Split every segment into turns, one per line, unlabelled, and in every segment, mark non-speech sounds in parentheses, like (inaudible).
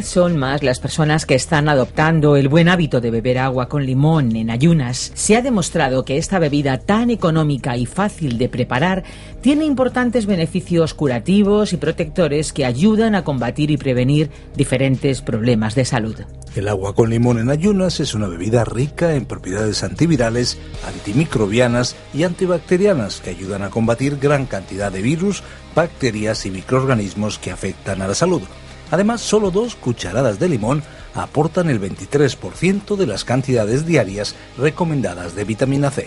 Son más las personas que están adoptando el buen hábito de beber agua con limón en ayunas. Se ha demostrado que esta bebida tan económica y fácil de preparar tiene importantes beneficios curativos y protectores que ayudan a combatir y prevenir diferentes problemas de salud.
El agua con limón en ayunas es una bebida rica en propiedades antivirales, antimicrobianas y antibacterianas que ayudan a combatir gran cantidad de virus, bacterias y microorganismos que afectan a la salud. Además, solo dos cucharadas de limón aportan el 23% de las cantidades diarias recomendadas de vitamina C.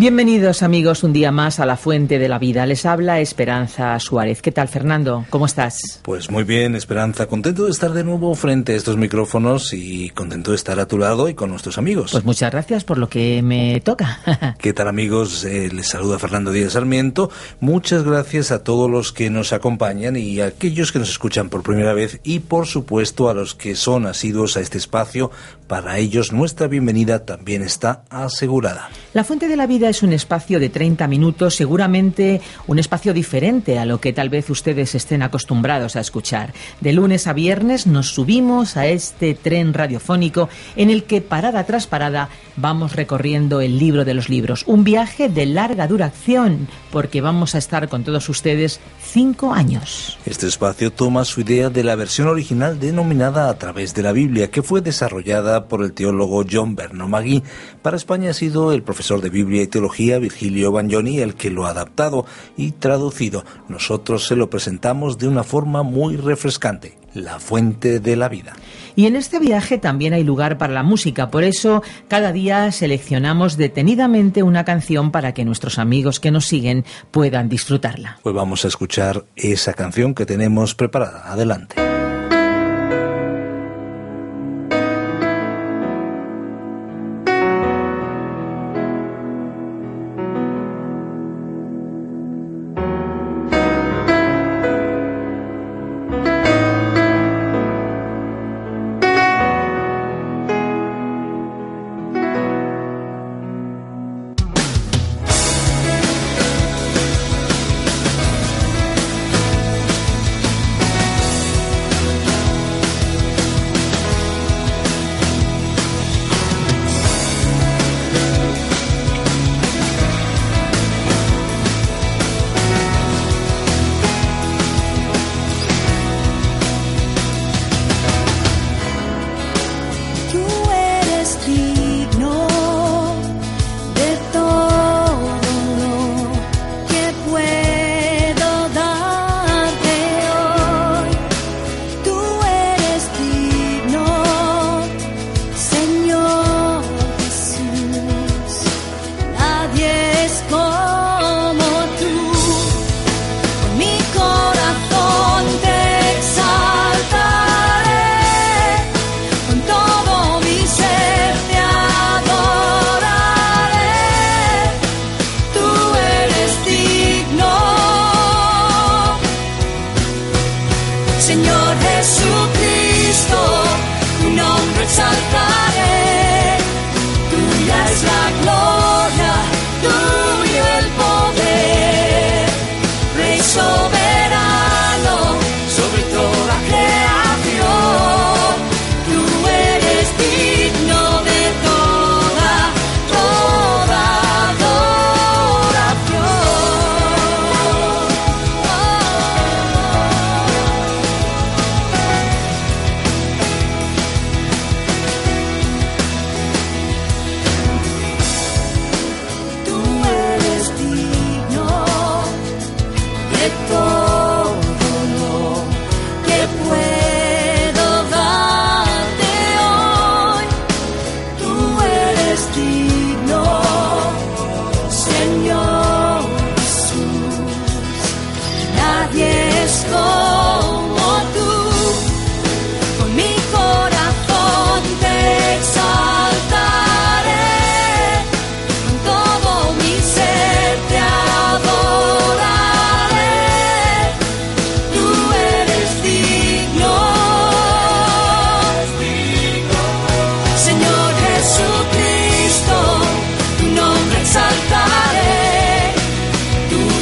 Bienvenidos amigos un día más a la Fuente de la Vida. Les habla Esperanza Suárez. ¿Qué tal Fernando? ¿Cómo estás?
Pues muy bien, Esperanza. Contento de estar de nuevo frente a estos micrófonos y contento de estar a tu lado y con nuestros amigos.
Pues muchas gracias por lo que me toca. (laughs)
¿Qué tal amigos? Eh, les saluda Fernando Díaz Sarmiento. Muchas gracias a todos los que nos acompañan y a aquellos que nos escuchan por primera vez y por supuesto a los que son asiduos a este espacio. Para ellos nuestra bienvenida también está asegurada.
La Fuente de la Vida es un espacio de 30 minutos, seguramente un espacio diferente a lo que tal vez ustedes estén acostumbrados a escuchar. De lunes a viernes nos subimos a este tren radiofónico en el que parada tras parada vamos recorriendo el libro de los libros. Un viaje de larga duración porque vamos a estar con todos ustedes cinco años.
Este espacio toma su idea de la versión original denominada A través de la Biblia, que fue desarrollada por el teólogo John Berno Magui. Para España ha sido el profesor de Biblia y Teología Virgilio Bagnoni el que lo ha adaptado y traducido. Nosotros se lo presentamos de una forma muy refrescante, la fuente de la vida.
Y en este viaje también hay lugar para la música, por eso cada día seleccionamos detenidamente una canción para que nuestros amigos que nos siguen puedan disfrutarla.
Pues vamos a escuchar esa canción que tenemos preparada. Adelante.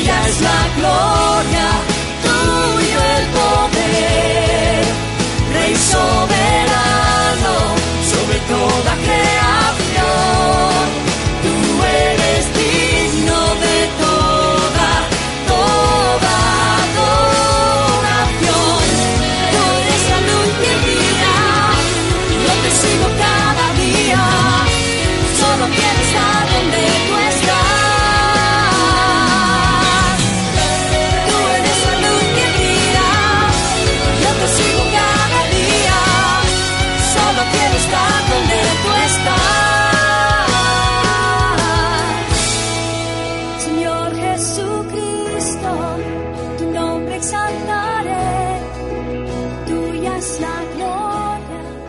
tuya es la gloria.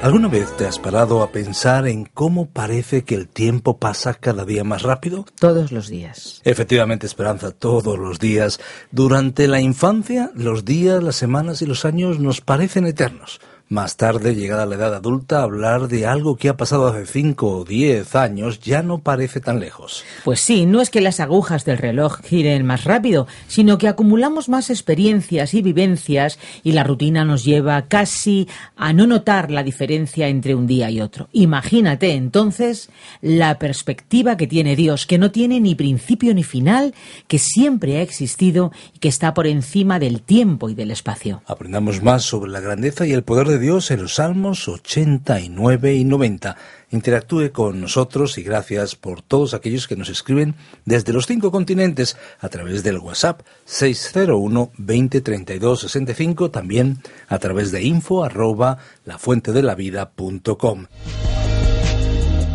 ¿Alguna vez te has parado a pensar en cómo parece que el tiempo pasa cada día más rápido?
Todos los días.
Efectivamente, Esperanza, todos los días. Durante la infancia, los días, las semanas y los años nos parecen eternos. Más tarde, llegada la edad adulta, hablar de algo que ha pasado hace cinco o diez años ya no parece tan lejos.
Pues sí, no es que las agujas del reloj giren más rápido, sino que acumulamos más experiencias y vivencias y la rutina nos lleva casi a no notar la diferencia entre un día y otro. Imagínate entonces la perspectiva que tiene Dios, que no tiene ni principio ni final, que siempre ha existido y que está por encima del tiempo y del espacio.
Aprendamos más sobre la grandeza y el poder de Dios en los Salmos 89 y 90. Interactúe con nosotros y gracias por todos aquellos que nos escriben desde los cinco continentes a través del WhatsApp 601 20 32 65, también a través de info arroba lafuentedelavida.com.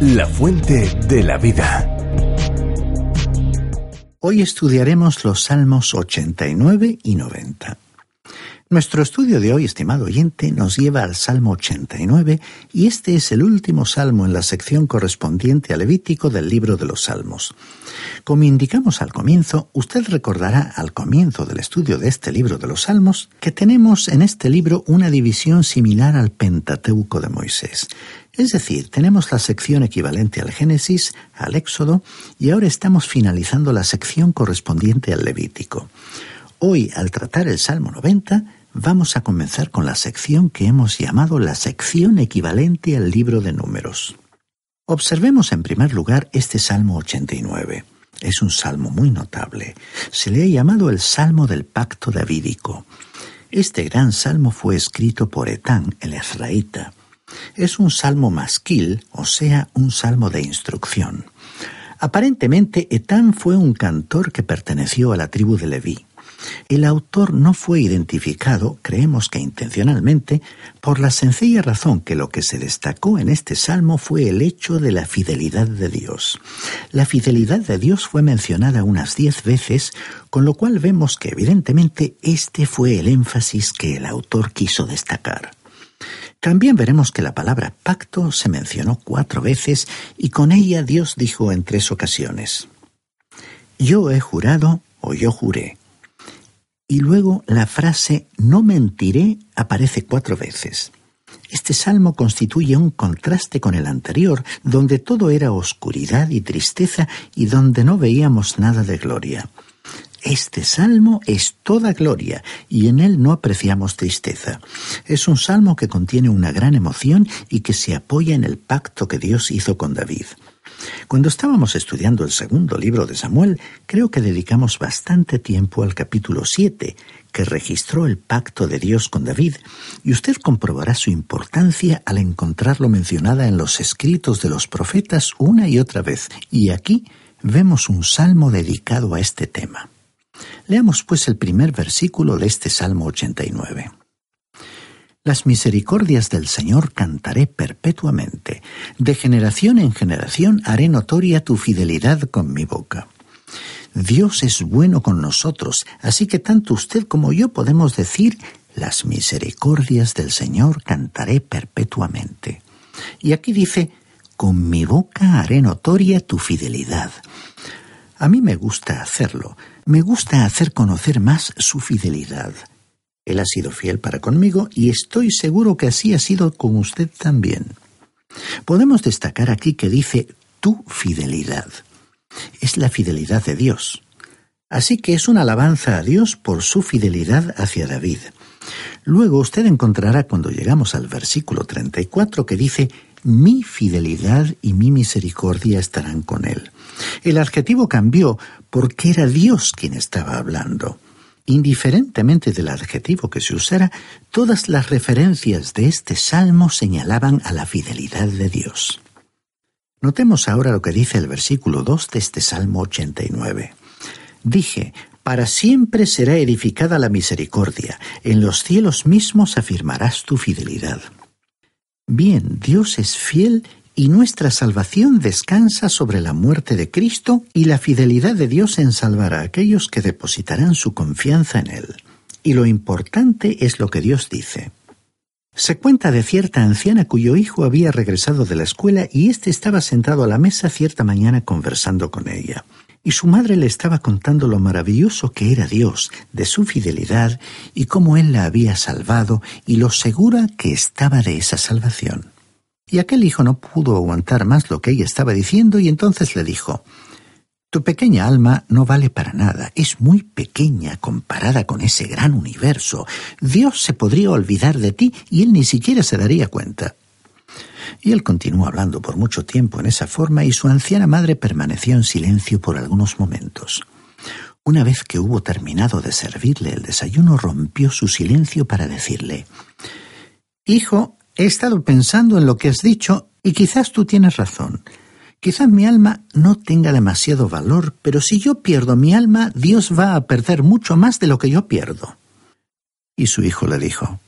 La Fuente de la Vida.
Hoy estudiaremos los Salmos 89 y 90. Nuestro estudio de hoy, estimado oyente, nos lleva al Salmo 89 y este es el último salmo en la sección correspondiente al Levítico del libro de los Salmos. Como indicamos al comienzo, usted recordará al comienzo del estudio de este libro de los Salmos que tenemos en este libro una división similar al Pentateuco de Moisés. Es decir, tenemos la sección equivalente al Génesis, al Éxodo, y ahora estamos finalizando la sección correspondiente al Levítico. Hoy, al tratar el Salmo 90, vamos a comenzar con la sección que hemos llamado la sección equivalente al libro de números. Observemos en primer lugar este Salmo 89. Es un salmo muy notable. Se le ha llamado el Salmo del Pacto Davídico. Este gran salmo fue escrito por Etán, el Ezraíta. Es un salmo masquil, o sea, un salmo de instrucción. Aparentemente, Etán fue un cantor que perteneció a la tribu de Leví. El autor no fue identificado, creemos que intencionalmente, por la sencilla razón que lo que se destacó en este salmo fue el hecho de la fidelidad de Dios. La fidelidad de Dios fue mencionada unas diez veces, con lo cual vemos que evidentemente este fue el énfasis que el autor quiso destacar. También veremos que la palabra pacto se mencionó cuatro veces y con ella Dios dijo en tres ocasiones, Yo he jurado o yo juré. Y luego la frase no mentiré aparece cuatro veces. Este salmo constituye un contraste con el anterior, donde todo era oscuridad y tristeza y donde no veíamos nada de gloria. Este salmo es toda gloria y en él no apreciamos tristeza. Es un salmo que contiene una gran emoción y que se apoya en el pacto que Dios hizo con David. Cuando estábamos estudiando el segundo libro de Samuel, creo que dedicamos bastante tiempo al capítulo 7, que registró el pacto de Dios con David, y usted comprobará su importancia al encontrarlo mencionada en los escritos de los profetas una y otra vez, y aquí vemos un salmo dedicado a este tema. Leamos pues el primer versículo de este Salmo 89. Las misericordias del Señor cantaré perpetuamente. De generación en generación haré notoria tu fidelidad con mi boca. Dios es bueno con nosotros, así que tanto usted como yo podemos decir, las misericordias del Señor cantaré perpetuamente. Y aquí dice, con mi boca haré notoria tu fidelidad. A mí me gusta hacerlo, me gusta hacer conocer más su fidelidad. Él ha sido fiel para conmigo y estoy seguro que así ha sido con usted también. Podemos destacar aquí que dice tu fidelidad. Es la fidelidad de Dios. Así que es una alabanza a Dios por su fidelidad hacia David. Luego usted encontrará cuando llegamos al versículo 34 que dice, mi fidelidad y mi misericordia estarán con él. El adjetivo cambió porque era Dios quien estaba hablando. Indiferentemente del adjetivo que se usara, todas las referencias de este salmo señalaban a la fidelidad de Dios. Notemos ahora lo que dice el versículo 2 de este Salmo 89. Dije, para siempre será edificada la misericordia, en los cielos mismos afirmarás tu fidelidad. Bien, Dios es fiel y nuestra salvación descansa sobre la muerte de Cristo y la fidelidad de Dios en salvar a aquellos que depositarán su confianza en Él. Y lo importante es lo que Dios dice. Se cuenta de cierta anciana cuyo hijo había regresado de la escuela y éste estaba sentado a la mesa cierta mañana conversando con ella. Y su madre le estaba contando lo maravilloso que era Dios, de su fidelidad y cómo Él la había salvado y lo segura que estaba de esa salvación. Y aquel hijo no pudo aguantar más lo que ella estaba diciendo y entonces le dijo tu pequeña alma no vale para nada, es muy pequeña comparada con ese gran universo. Dios se podría olvidar de ti y él ni siquiera se daría cuenta. Y él continuó hablando por mucho tiempo en esa forma y su anciana madre permaneció en silencio por algunos momentos. Una vez que hubo terminado de servirle el desayuno, rompió su silencio para decirle Hijo, he estado pensando en lo que has dicho y quizás tú tienes razón. Quizá mi alma no tenga demasiado valor, pero si yo pierdo mi alma, Dios va a perder mucho más de lo que yo pierdo. Y su hijo le dijo,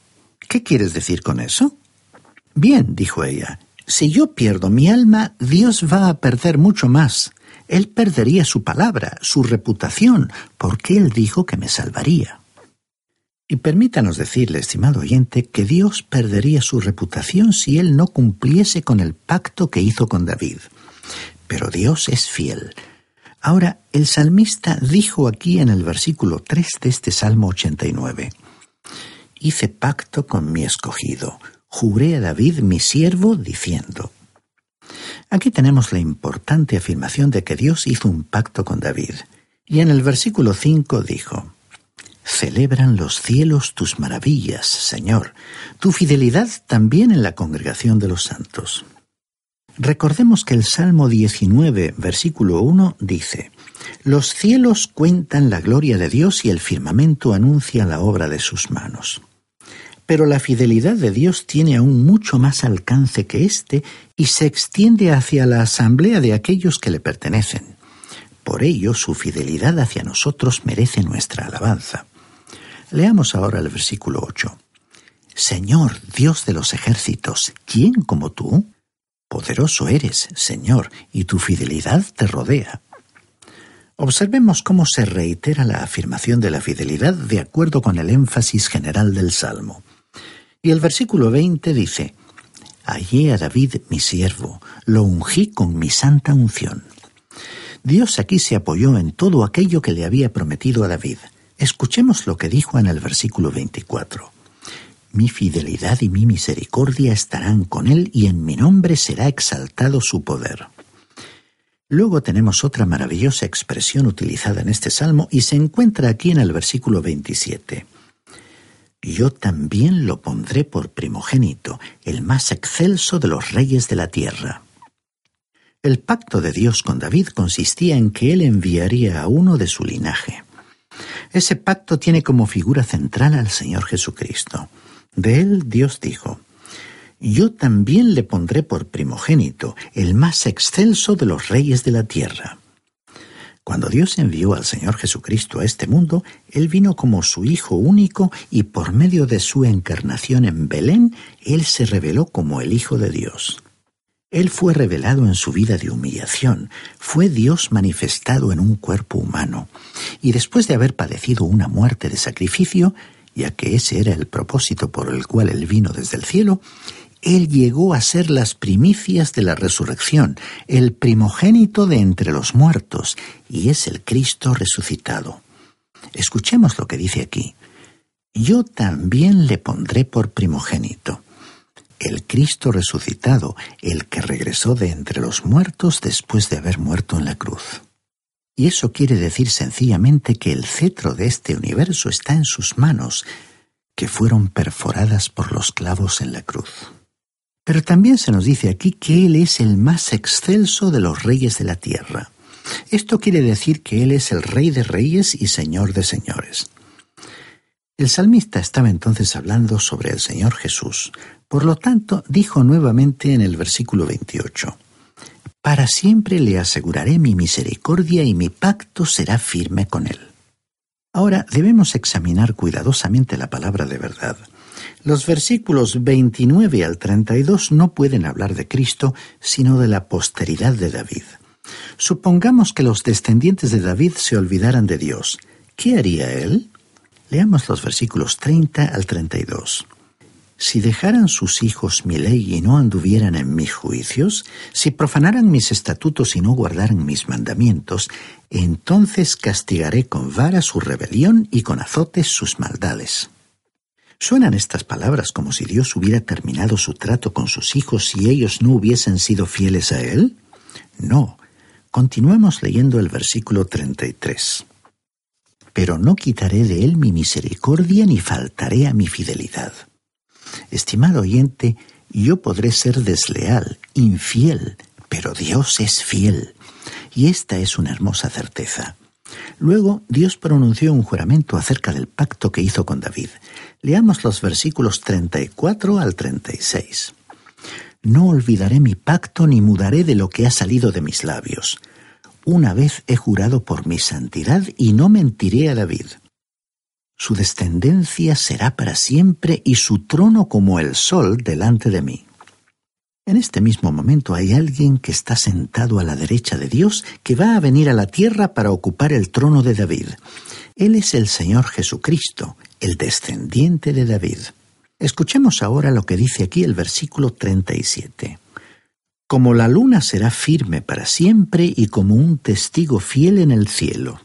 ¿Qué quieres decir con eso? Bien, dijo ella, si yo pierdo mi alma, Dios va a perder mucho más. Él perdería su palabra, su reputación, porque Él dijo que me salvaría. Y permítanos decirle, estimado oyente, que Dios perdería su reputación si Él no cumpliese con el pacto que hizo con David pero Dios es fiel. Ahora, el salmista dijo aquí en el versículo 3 de este Salmo 89, Hice pacto con mi escogido, juré a David mi siervo, diciendo. Aquí tenemos la importante afirmación de que Dios hizo un pacto con David. Y en el versículo 5 dijo, Celebran los cielos tus maravillas, Señor, tu fidelidad también en la congregación de los santos. Recordemos que el Salmo 19, versículo 1 dice, Los cielos cuentan la gloria de Dios y el firmamento anuncia la obra de sus manos. Pero la fidelidad de Dios tiene aún mucho más alcance que éste y se extiende hacia la asamblea de aquellos que le pertenecen. Por ello, su fidelidad hacia nosotros merece nuestra alabanza. Leamos ahora el versículo 8. Señor, Dios de los ejércitos, ¿quién como tú? Poderoso eres, Señor, y tu fidelidad te rodea. Observemos cómo se reitera la afirmación de la fidelidad de acuerdo con el énfasis general del Salmo. Y el versículo 20 dice, Hallé a David mi siervo, lo ungí con mi santa unción. Dios aquí se apoyó en todo aquello que le había prometido a David. Escuchemos lo que dijo en el versículo 24 mi fidelidad y mi misericordia estarán con él y en mi nombre será exaltado su poder. Luego tenemos otra maravillosa expresión utilizada en este salmo y se encuentra aquí en el versículo 27. Yo también lo pondré por primogénito, el más excelso de los reyes de la tierra. El pacto de Dios con David consistía en que él enviaría a uno de su linaje. Ese pacto tiene como figura central al Señor Jesucristo. De él Dios dijo, Yo también le pondré por primogénito, el más excelso de los reyes de la tierra. Cuando Dios envió al Señor Jesucristo a este mundo, Él vino como su Hijo único y por medio de su encarnación en Belén, Él se reveló como el Hijo de Dios. Él fue revelado en su vida de humillación, fue Dios manifestado en un cuerpo humano, y después de haber padecido una muerte de sacrificio, ya que ese era el propósito por el cual él vino desde el cielo, él llegó a ser las primicias de la resurrección, el primogénito de entre los muertos, y es el Cristo resucitado. Escuchemos lo que dice aquí. Yo también le pondré por primogénito. El Cristo resucitado, el que regresó de entre los muertos después de haber muerto en la cruz. Y eso quiere decir sencillamente que el cetro de este universo está en sus manos, que fueron perforadas por los clavos en la cruz. Pero también se nos dice aquí que Él es el más excelso de los reyes de la tierra. Esto quiere decir que Él es el Rey de Reyes y Señor de Señores. El salmista estaba entonces hablando sobre el Señor Jesús. Por lo tanto, dijo nuevamente en el versículo 28, para siempre le aseguraré mi misericordia y mi pacto será firme con él. Ahora debemos examinar cuidadosamente la palabra de verdad. Los versículos 29 al 32 no pueden hablar de Cristo, sino de la posteridad de David. Supongamos que los descendientes de David se olvidaran de Dios. ¿Qué haría él? Leamos los versículos 30 al 32. Si dejaran sus hijos mi ley y no anduvieran en mis juicios, si profanaran mis estatutos y no guardaran mis mandamientos, entonces castigaré con vara su rebelión y con azotes sus maldades. ¿Suenan estas palabras como si Dios hubiera terminado su trato con sus hijos si ellos no hubiesen sido fieles a Él? No. Continuemos leyendo el versículo 33. Pero no quitaré de Él mi misericordia ni faltaré a mi fidelidad. Estimado oyente, yo podré ser desleal, infiel, pero Dios es fiel. Y esta es una hermosa certeza. Luego Dios pronunció un juramento acerca del pacto que hizo con David. Leamos los versículos 34 al 36. No olvidaré mi pacto ni mudaré de lo que ha salido de mis labios. Una vez he jurado por mi santidad y no mentiré a David. Su descendencia será para siempre y su trono como el sol delante de mí. En este mismo momento hay alguien que está sentado a la derecha de Dios que va a venir a la tierra para ocupar el trono de David. Él es el Señor Jesucristo, el descendiente de David. Escuchemos ahora lo que dice aquí el versículo 37. Como la luna será firme para siempre y como un testigo fiel en el cielo.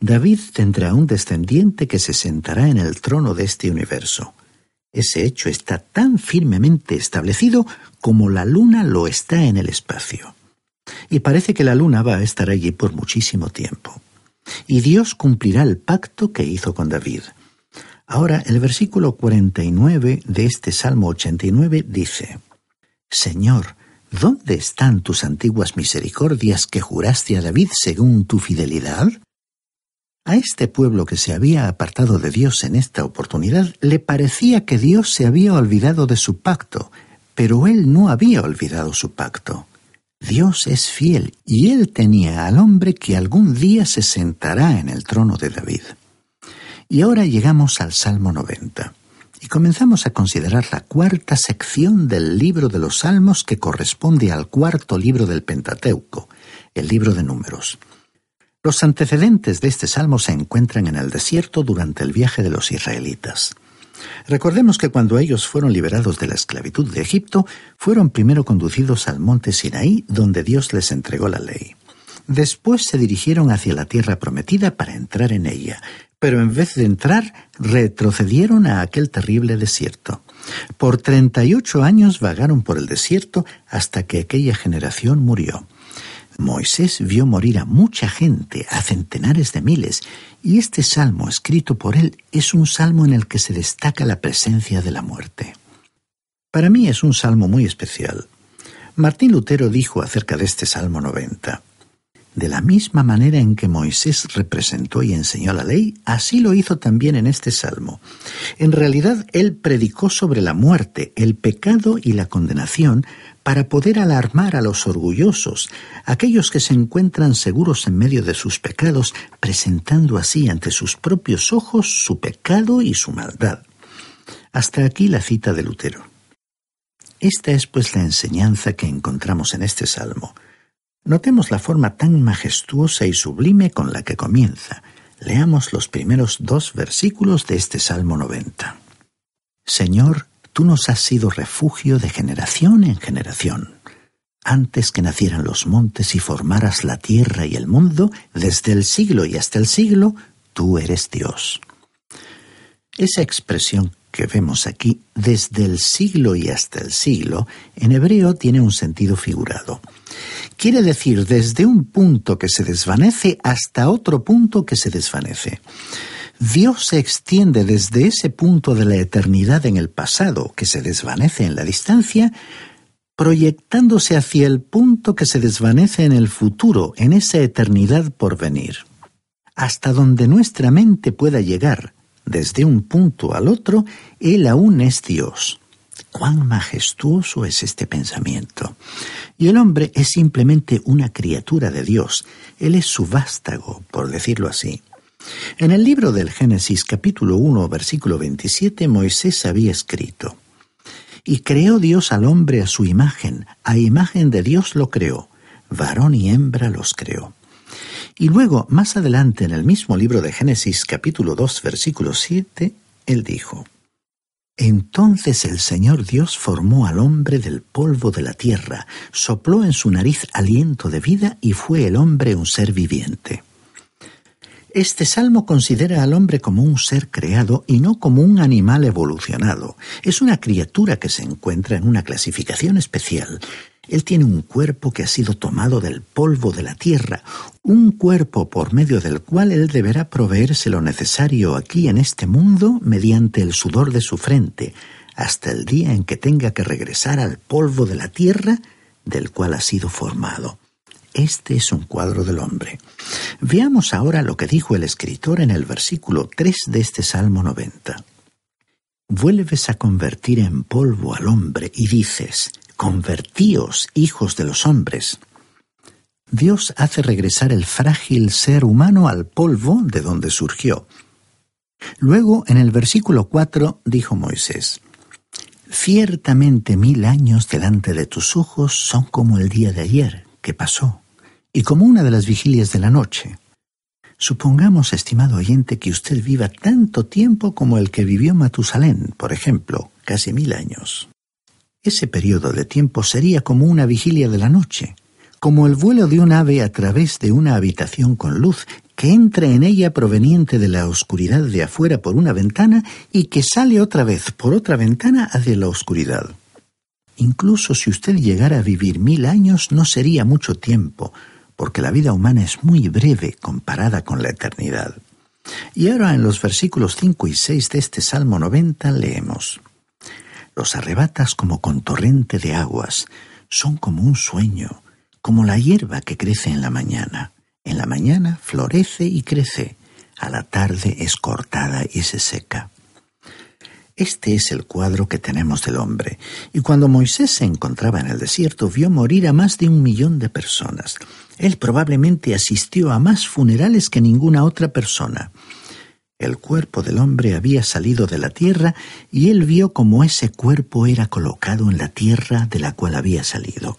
David tendrá un descendiente que se sentará en el trono de este universo. Ese hecho está tan firmemente establecido como la luna lo está en el espacio. Y parece que la luna va a estar allí por muchísimo tiempo. Y Dios cumplirá el pacto que hizo con David. Ahora el versículo 49 de este Salmo 89 dice, Señor, ¿dónde están tus antiguas misericordias que juraste a David según tu fidelidad? A este pueblo que se había apartado de Dios en esta oportunidad le parecía que Dios se había olvidado de su pacto, pero él no había olvidado su pacto. Dios es fiel y él tenía al hombre que algún día se sentará en el trono de David. Y ahora llegamos al Salmo 90 y comenzamos a considerar la cuarta sección del libro de los Salmos que corresponde al cuarto libro del Pentateuco, el libro de números. Los antecedentes de este salmo se encuentran en el desierto durante el viaje de los israelitas. Recordemos que cuando ellos fueron liberados de la esclavitud de Egipto, fueron primero conducidos al monte Sinaí, donde Dios les entregó la ley. Después se dirigieron hacia la tierra prometida para entrar en ella, pero en vez de entrar, retrocedieron a aquel terrible desierto. Por treinta y ocho años vagaron por el desierto hasta que aquella generación murió. Moisés vio morir a mucha gente, a centenares de miles, y este salmo escrito por él es un salmo en el que se destaca la presencia de la muerte. Para mí es un salmo muy especial. Martín Lutero dijo acerca de este Salmo 90, De la misma manera en que Moisés representó y enseñó la ley, así lo hizo también en este Salmo. En realidad, él predicó sobre la muerte, el pecado y la condenación, para poder alarmar a los orgullosos, aquellos que se encuentran seguros en medio de sus pecados, presentando así ante sus propios ojos su pecado y su maldad. Hasta aquí la cita de Lutero. Esta es pues la enseñanza que encontramos en este salmo. Notemos la forma tan majestuosa y sublime con la que comienza. Leamos los primeros dos versículos de este Salmo 90. Señor, tú nos has sido refugio de generación en generación. Antes que nacieran los montes y formaras la tierra y el mundo, desde el siglo y hasta el siglo, tú eres Dios. Esa expresión que vemos aquí, desde el siglo y hasta el siglo, en hebreo tiene un sentido figurado. Quiere decir desde un punto que se desvanece hasta otro punto que se desvanece. Dios se extiende desde ese punto de la eternidad en el pasado, que se desvanece en la distancia, proyectándose hacia el punto que se desvanece en el futuro, en esa eternidad por venir. Hasta donde nuestra mente pueda llegar, desde un punto al otro, Él aún es Dios. Cuán majestuoso es este pensamiento. Y el hombre es simplemente una criatura de Dios. Él es su vástago, por decirlo así. En el libro del Génesis capítulo 1 versículo 27 Moisés había escrito, Y creó Dios al hombre a su imagen, a imagen de Dios lo creó, varón y hembra los creó. Y luego, más adelante en el mismo libro de Génesis capítulo 2 versículo 7, él dijo, Entonces el Señor Dios formó al hombre del polvo de la tierra, sopló en su nariz aliento de vida y fue el hombre un ser viviente. Este salmo considera al hombre como un ser creado y no como un animal evolucionado. Es una criatura que se encuentra en una clasificación especial. Él tiene un cuerpo que ha sido tomado del polvo de la tierra, un cuerpo por medio del cual él deberá proveerse lo necesario aquí en este mundo mediante el sudor de su frente, hasta el día en que tenga que regresar al polvo de la tierra del cual ha sido formado. Este es un cuadro del hombre. Veamos ahora lo que dijo el escritor en el versículo 3 de este Salmo 90. Vuelves a convertir en polvo al hombre y dices, convertíos, hijos de los hombres. Dios hace regresar el frágil ser humano al polvo de donde surgió. Luego, en el versículo 4, dijo Moisés, Ciertamente mil años delante de tus ojos son como el día de ayer que pasó, y como una de las vigilias de la noche. Supongamos, estimado oyente, que usted viva tanto tiempo como el que vivió Matusalén, por ejemplo, casi mil años. Ese periodo de tiempo sería como una vigilia de la noche, como el vuelo de un ave a través de una habitación con luz que entra en ella proveniente de la oscuridad de afuera por una ventana y que sale otra vez por otra ventana hacia la oscuridad. Incluso si usted llegara a vivir mil años no sería mucho tiempo, porque la vida humana es muy breve comparada con la eternidad. Y ahora en los versículos 5 y 6 de este Salmo 90 leemos los arrebatas como con torrente de aguas, son como un sueño, como la hierba que crece en la mañana. En la mañana florece y crece, a la tarde es cortada y se seca. Este es el cuadro que tenemos del hombre, y cuando Moisés se encontraba en el desierto vio morir a más de un millón de personas. Él probablemente asistió a más funerales que ninguna otra persona. El cuerpo del hombre había salido de la tierra y él vio cómo ese cuerpo era colocado en la tierra de la cual había salido.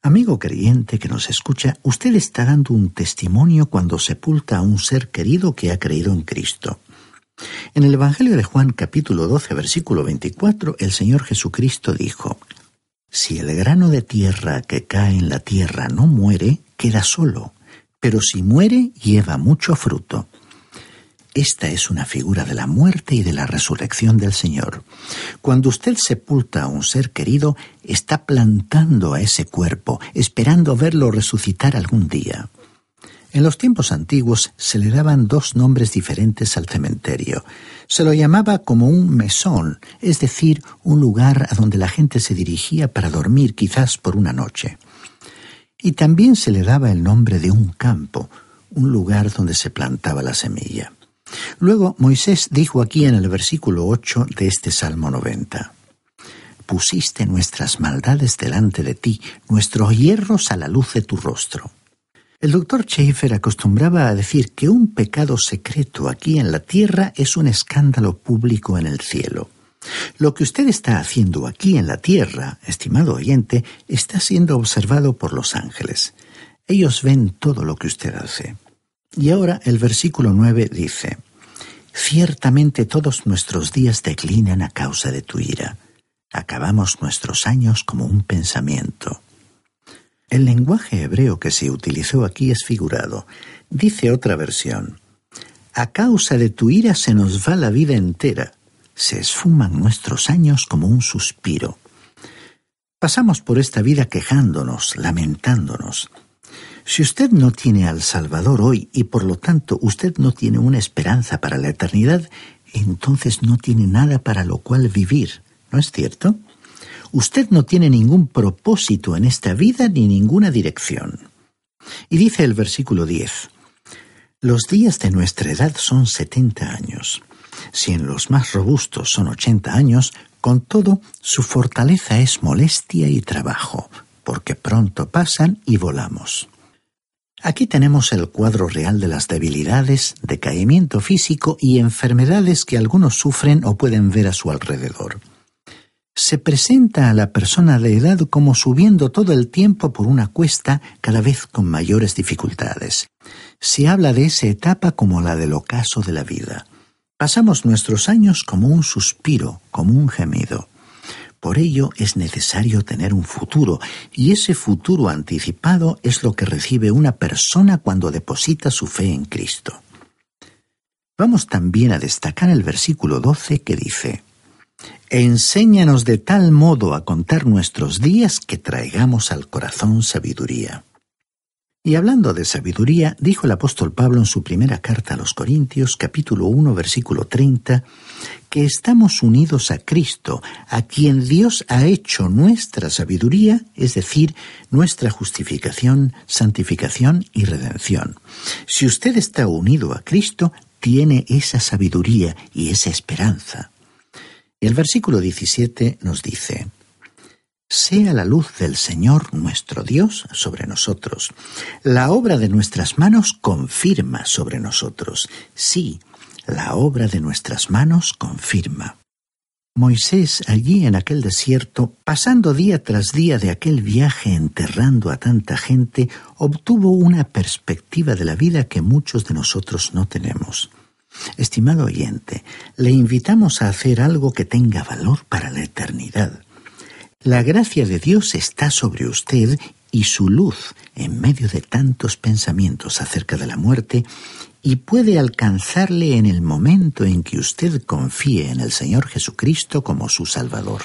Amigo creyente que nos escucha, usted está dando un testimonio cuando sepulta a un ser querido que ha creído en Cristo. En el Evangelio de Juan capítulo 12 versículo 24 el Señor Jesucristo dijo, Si el grano de tierra que cae en la tierra no muere, queda solo, pero si muere, lleva mucho fruto. Esta es una figura de la muerte y de la resurrección del Señor. Cuando usted sepulta a un ser querido, está plantando a ese cuerpo, esperando verlo resucitar algún día. En los tiempos antiguos se le daban dos nombres diferentes al cementerio. Se lo llamaba como un mesón, es decir, un lugar a donde la gente se dirigía para dormir quizás por una noche. Y también se le daba el nombre de un campo, un lugar donde se plantaba la semilla. Luego Moisés dijo aquí en el versículo 8 de este Salmo 90, Pusiste nuestras maldades delante de ti, nuestros hierros a la luz de tu rostro. El doctor Schaefer acostumbraba a decir que un pecado secreto aquí en la tierra es un escándalo público en el cielo. Lo que usted está haciendo aquí en la tierra, estimado oyente, está siendo observado por los ángeles. Ellos ven todo lo que usted hace. Y ahora el versículo 9 dice, Ciertamente todos nuestros días declinan a causa de tu ira. Acabamos nuestros años como un pensamiento. El lenguaje hebreo que se utilizó aquí es figurado. Dice otra versión, A causa de tu ira se nos va la vida entera, se esfuman nuestros años como un suspiro. Pasamos por esta vida quejándonos, lamentándonos, si usted no tiene al Salvador hoy y por lo tanto usted no tiene una esperanza para la eternidad, entonces no tiene nada para lo cual vivir, ¿no es cierto? Usted no tiene ningún propósito en esta vida ni ninguna dirección. Y dice el versículo 10, Los días de nuestra edad son setenta años. Si en los más robustos son ochenta años, con todo, su fortaleza es molestia y trabajo, porque pronto pasan y volamos. Aquí tenemos el cuadro real de las debilidades, decaimiento físico y enfermedades que algunos sufren o pueden ver a su alrededor. Se presenta a la persona de edad como subiendo todo el tiempo por una cuesta cada vez con mayores dificultades. Se habla de esa etapa como la del ocaso de la vida. Pasamos nuestros años como un suspiro, como un gemido. Por ello es necesario tener un futuro, y ese futuro anticipado es lo que recibe una persona cuando deposita su fe en Cristo. Vamos también a destacar el versículo 12 que dice, Enséñanos de tal modo a contar nuestros días que traigamos al corazón sabiduría. Y hablando de sabiduría, dijo el apóstol Pablo en su primera carta a los Corintios, capítulo 1, versículo 30, que estamos unidos a Cristo, a quien Dios ha hecho nuestra sabiduría, es decir, nuestra justificación, santificación y redención. Si usted está unido a Cristo, tiene esa sabiduría y esa esperanza. El versículo 17 nos dice, sea la luz del Señor nuestro Dios sobre nosotros. La obra de nuestras manos confirma sobre nosotros. Sí, la obra de nuestras manos confirma. Moisés allí en aquel desierto, pasando día tras día de aquel viaje enterrando a tanta gente, obtuvo una perspectiva de la vida que muchos de nosotros no tenemos. Estimado oyente, le invitamos a hacer algo que tenga valor para la eternidad. La gracia de Dios está sobre usted y su luz en medio de tantos pensamientos acerca de la muerte y puede alcanzarle en el momento en que usted confíe en el Señor Jesucristo como su Salvador.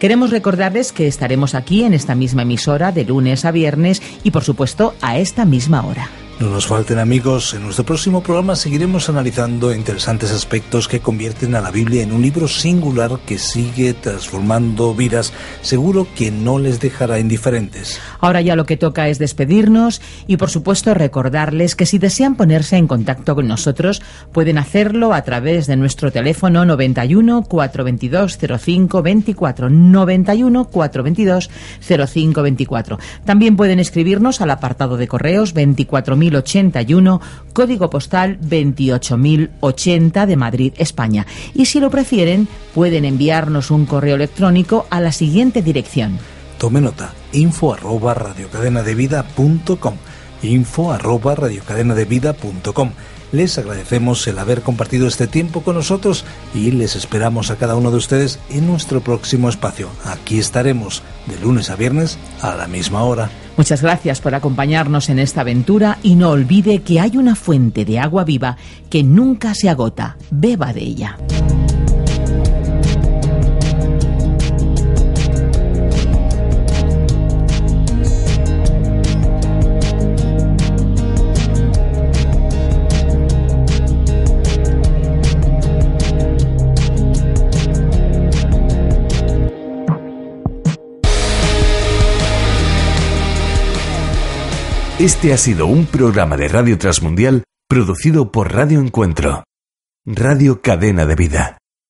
Queremos recordarles que estaremos aquí en esta misma emisora de lunes a viernes y por supuesto a esta misma hora.
No nos falten amigos, en nuestro próximo programa seguiremos analizando interesantes aspectos que convierten a la Biblia en un libro singular que sigue transformando vidas, seguro que no les dejará indiferentes.
Ahora ya lo que toca es despedirnos y por supuesto recordarles que si desean ponerse en contacto con nosotros pueden hacerlo a través de nuestro teléfono 91 422 05 24 91 422 05 24. También pueden escribirnos al apartado de correos 24000 8081, código postal 28080 de Madrid, España. Y si lo prefieren, pueden enviarnos un correo electrónico a la siguiente dirección.
Tome nota, info arroba radiocadenadevida.com info arroba radiocadenadevida.com les agradecemos el haber compartido este tiempo con nosotros y les esperamos a cada uno de ustedes en nuestro próximo espacio. Aquí estaremos de lunes a viernes a la misma hora.
Muchas gracias por acompañarnos en esta aventura y no olvide que hay una fuente de agua viva que nunca se agota. Beba de ella.
Este ha sido un programa de Radio Transmundial producido por Radio Encuentro, Radio Cadena de Vida.